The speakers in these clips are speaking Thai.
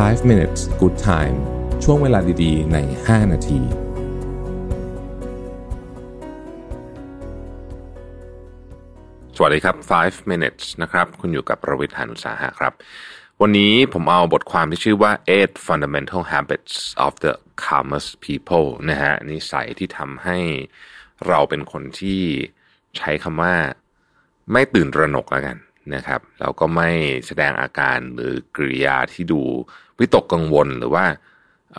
5 minutes good time ช่วงเวลาดีๆ ใน 5 นาที สวัสดีครับ 5 minutes นะครับ คุณอยู่กับประวิทยานุสาหะครับ วันนี้ผมเอาบทความที่ชื่อว่า eight fundamental habits of the calmest people นะฮะนิสัยที่ทำให้เราเป็นคนที่ใช้คำว่า ไม่ตื่นระหนกแล้วกัน นะครับแล้วก็ไม่แสดงอาการหรือกริยาที่ดูวิตกกังวลหรือว่าเ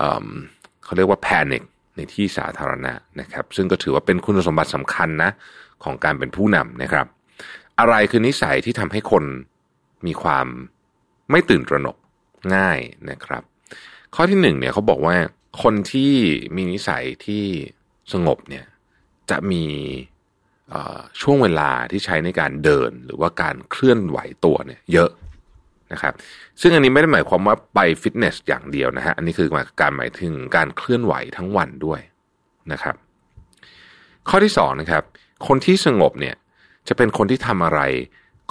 เขาเรียกว่าแพนิคในที่สาธารณะนะครับ ซึ่งก็ถือว่าเป็นคุณสมบัติสำคัญนะของการเป็นผู้นำนะครับ อะไรคือนิสัยที่ทำให้คนมีความไม่ตื่นตระหนกง่ายนะครับ ข้อที่หนึ่งเนี่ยเขาบอกว่าคนที่มีนิสัยที่สงบเนี่ยจะมี ช่วงเวลาที่ใช้ในการเดินหรือว่าการเคลื่อนไหวตัวเนี่ยเยอะนะครับซึ่งอันนี้ไม่ได้หมายความว่าไปฟิตเนสอย่างเดียวนะฮะอันนี้คือการหมายถึงการเคลื่อนไหวทั้งวันด้วยนะครับข้อที่สองนะครับคนที่สงบเนี่ยจะเป็นคนที่ทำอะไร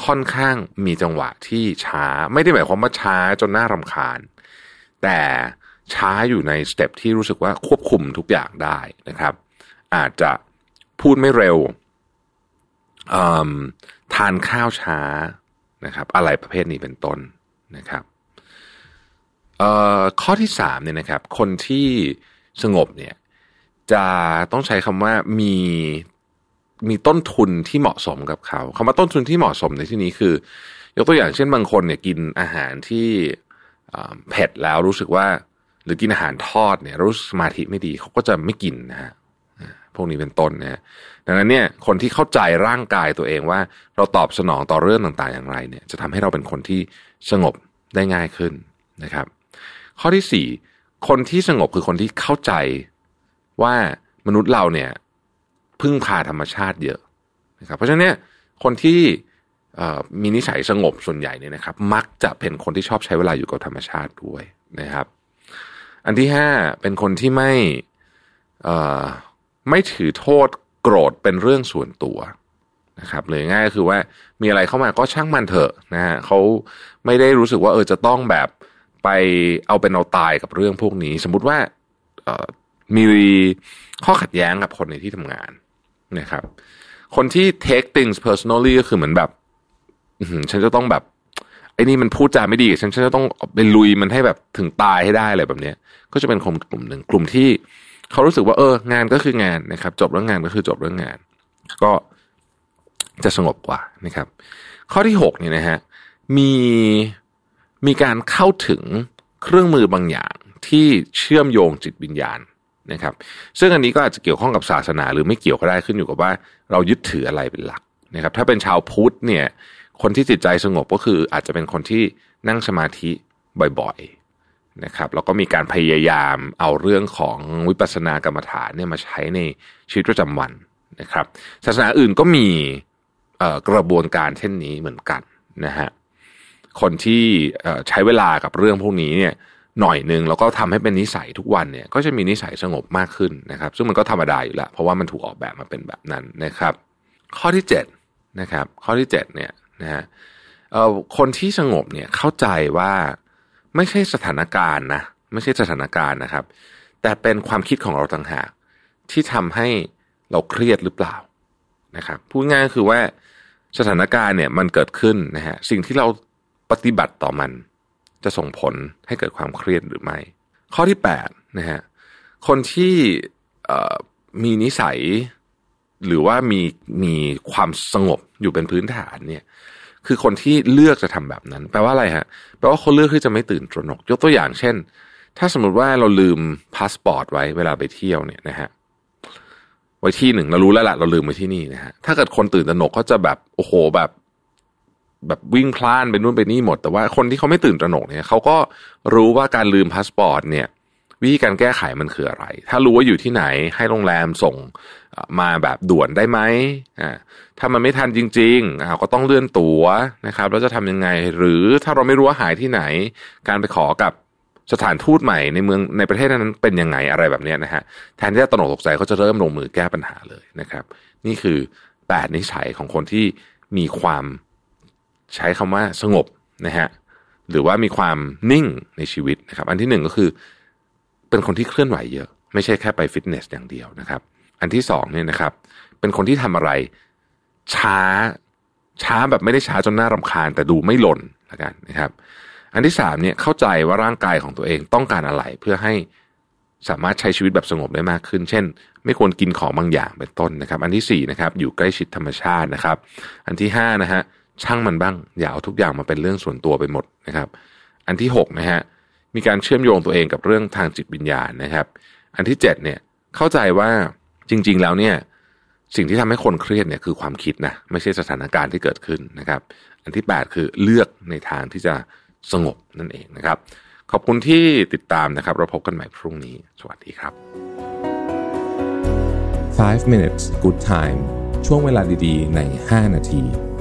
ค่อนข้างมีจังหวะที่ช้า ไม่ได้หมายความว่าช้าจนน่ารำคาญ แต่ช้าอยู่ในสเต็ปที่รู้สึกว่าควบคุมทุกอย่างได้นะครับ อาจจะพูดไม่เร็ว ทานข้าวช้านะครับ อะไรประเภทนี้เป็นต้นนะครับข้อที่สามเนี่ยนะครับ คนที่สงบเนี่ยจะต้องใช้คำว่ามีมีต้นทุนที่เหมาะสมกับเขาคำว่าต้นทุนที่เหมาะสมในที่นี้คือ ยกตัวอย่างเช่นบางคนเนี่ยกินอาหารที่เผ็ดแล้วรู้สึกว่า หรือกินอาหารทอดเนี่ยรู้สมาธิไม่ดีเขาก็จะไม่กินนะฮะ พวกนี้เป็นต้นนะดังนั้นเนี่ยคนที่เข้าใจร่างกายตัวเองว่าเราตอบสนองต่อเรื่องต่างๆอย่างไรเนี่ยจะทำให้เราเป็นคนที่สงบได้ง่ายขึ้นนะครับ ข้อที่สี่คนที่สงบคือคนที่เข้าใจว่ามนุษย์เราเนี่ยพึ่งพาธรรมชาติเยอะนะครับ เพราะฉะนั้นเนี่ยคนที่มีนิสัยสงบส่วนใหญ่เนี่ยนะครับ มักจะเป็นคนที่ชอบใช้เวลาอยู่กับธรรมชาติด้วยนะครับ อันที่ห้าเป็นคนที่ไม่ ไม่ถือโทษโกรธเป็นเรื่องส่วนตัวนะครับเลยง่ายก็คือว่ามีอะไรเข้ามาก็ช่างมันเถอะนะฮะเขาไม่ได้รู้สึกว่าเออจะต้องแบบไปเอาเป็นเอาตายกับเรื่องพวกนี้ สมมุติว่ามีข้อขัดแย้งกับคนในที่ทำงานนะครับ คนที่ take things personally ก็คือเหมือนแบบฉันจะต้องแบบไอ้นี่มันพูดจาไม่ดี ฉันฉันจะต้องไปลุยมันให้แบบถึงตายให้ได้อะไรแบบเนี้ยก็จะเป็นคนกลุ่มหนึ่งกลุ่มที่ เขารู้สึกว่าเอองานก็คืองานนะครับ จบเรื่องงานก็คือจบเรื่องงาน ก็จะสงบกว่านะครับ ข้อที่หกเนี่ยนะฮะมีมีการเข้าถึงเครื่องมือบางอย่างที่เชื่อมโยงจิตวิญญาณนะครับ ซึ่งอันนี้ก็อาจจะเกี่ยวข้องกับศาสนา หรือไม่เกี่ยวก็ได้ขึ้นอยู่กับว่าเรายึดถืออะไรเป็นหลักนะครับ ถ้าเป็นชาวพุทธเนี่ยคนที่จิตใจสงบก็คืออาจจะเป็นคนที่นั่งสมาธิบ่อย นะครับแล้วก็มีการพยายามเอาเรื่องของวิปัสสนากรรมฐานเนี่ยมาใช้ในชีวิตประจำวันนะครับ ศาสนาอื่นก็มีกระบวนการเช่นนี้เหมือนกันนะฮะคนที่ใช้เวลากับเรื่องพวกนี้เนี่ยหน่อยหนึ่งแล้วก็ทำให้เป็นนิสัยทุกวันเนี่ยก็จะมีนิสัยสงบมากขึ้นนะครับ ซึ่งมันก็ธรรมดาอยู่แล้ว เพราะว่ามันถูกออกแบบมาเป็นแบบนั้นนะครับ ข้อที่เจ็ดนะครับข้อที่เจ็ดเนี่ยนะฮะคนที่สงบเนี่ยเข้าใจว่า ไม่ใช่สถานการณ์นะไม่ใช่สถานการณ์นะครับ แต่เป็นความคิดของเราต่างหาก ที่ทำให้เราเครียดหรือเปล่านะครับพูดง่ายคือว่าสถานการณ์เนี่ยมันเกิดขึ้นนะฮะสิ่งที่เราปฏิบัติต่อมัน จะส่งผลให้เกิดความเครียดหรือไม่ ข้อที่แปดนะฮะคนที่มีนิสัย หรือว่ามีมีความสงบอยู่เป็นพื้นฐานเนี่ย คือคนที่เลือกจะทำแบบนั้น แปลว่าอะไรฮะแปลว่าเขาเลือกที่จะไม่ตื่นตระหนก ยกตัวอย่างเช่น ถ้าสมมติว่าเราลืมพาสปอร์ตไว้เวลาไปเที่ยวเนี่ยนะฮะไว้ที่หนึ่งเรารู้แล้วละเราลืมไว้ที่นี่นะฮะถ้าเกิดคนตื่นตระหนกก็จะแบบโอ้โหแบบ แบบวิ่งพล่านไปนู่นไปนี่หมด แต่ว่าคนที่เขาไม่ตื่นตระหนกเนี่ยเขาก็รู้ว่าการลืมพาสปอร์ตเนี่ย วิธีการแก้ไขมันคืออะไร ถ้ารู้ว่าอยู่ที่ไหนให้โรงแรมส่งมาแบบด่วนได้ไหมอ่าถ้ามันไม่ทันจริงๆอ่าก็ต้องเลื่อนตั๋วนะครับแล้วจะทำยังไง หรือถ้าเราไม่รู้ว่าหายที่ไหน การไปขอกับสถานทูตใหม่ในเมืองในประเทศนั้นเป็นยังไงอะไรแบบนี้นะฮะแทนที่จะตระหนกตกใจเขาจะเริ่มลงมือแก้ปัญหาเลยนะครับ นี่คือแปดนิสัยของคนที่มีความใช้คำว่าสงบนะฮะหรือว่ามีความนิ่งในชีวิตนะครับ อันที่หนึ่งก็คือ เป็นคนที่เคลื่อนไหวเยอะ ไม่ใช่แค่ไปฟิตเนสอย่างเดียวนะครับ อันที่สองเนี่ยนะครับ เป็นคนที่ทำอะไร ช้าช้าแบบไม่ได้ช้าจนน่ารำคาญ แต่ดูไม่หล่นละกันนะครับ อันที่สามเนี่ยเข้าใจว่าร่างกายของตัวเองต้องการอะไรเพื่อให้สามารถใช้ชีวิตแบบสงบได้มากขึ้น เช่น ไม่ควรกินของบางอย่างเป็นต้นนะครับ อันที่สี่นะครับอยู่ใกล้ชิดธรรมชาตินะครับ อันที่ห้านะฮะช่างมันบ้างอย่าเอาทุกอย่างมาเป็นเรื่องส่วนตัวไปหมดนะครับ อันที่หกนะฮะ มีการเชื่อมโยงตัวเองกับเรื่องทางจิตวิญญาณนะครับ อันที่เจ็ดเนี่ยเข้าใจว่าจริง ๆ แล้วเนี่ยสิ่งที่ทำให้คนเครียดเนี่ยคือความคิดนะไม่ใช่สถานการณ์ที่เกิดขึ้นนะครับ อันที่ 8 คือเลือกในทางที่จะสงบนั่นเองนะครับ ขอบคุณที่ติดตามนะครับ เราพบกันใหม่พรุ่งนี้ สวัสดีครับ 5 minutes good time ช่วงเวลาดีๆ ใน 5 นาที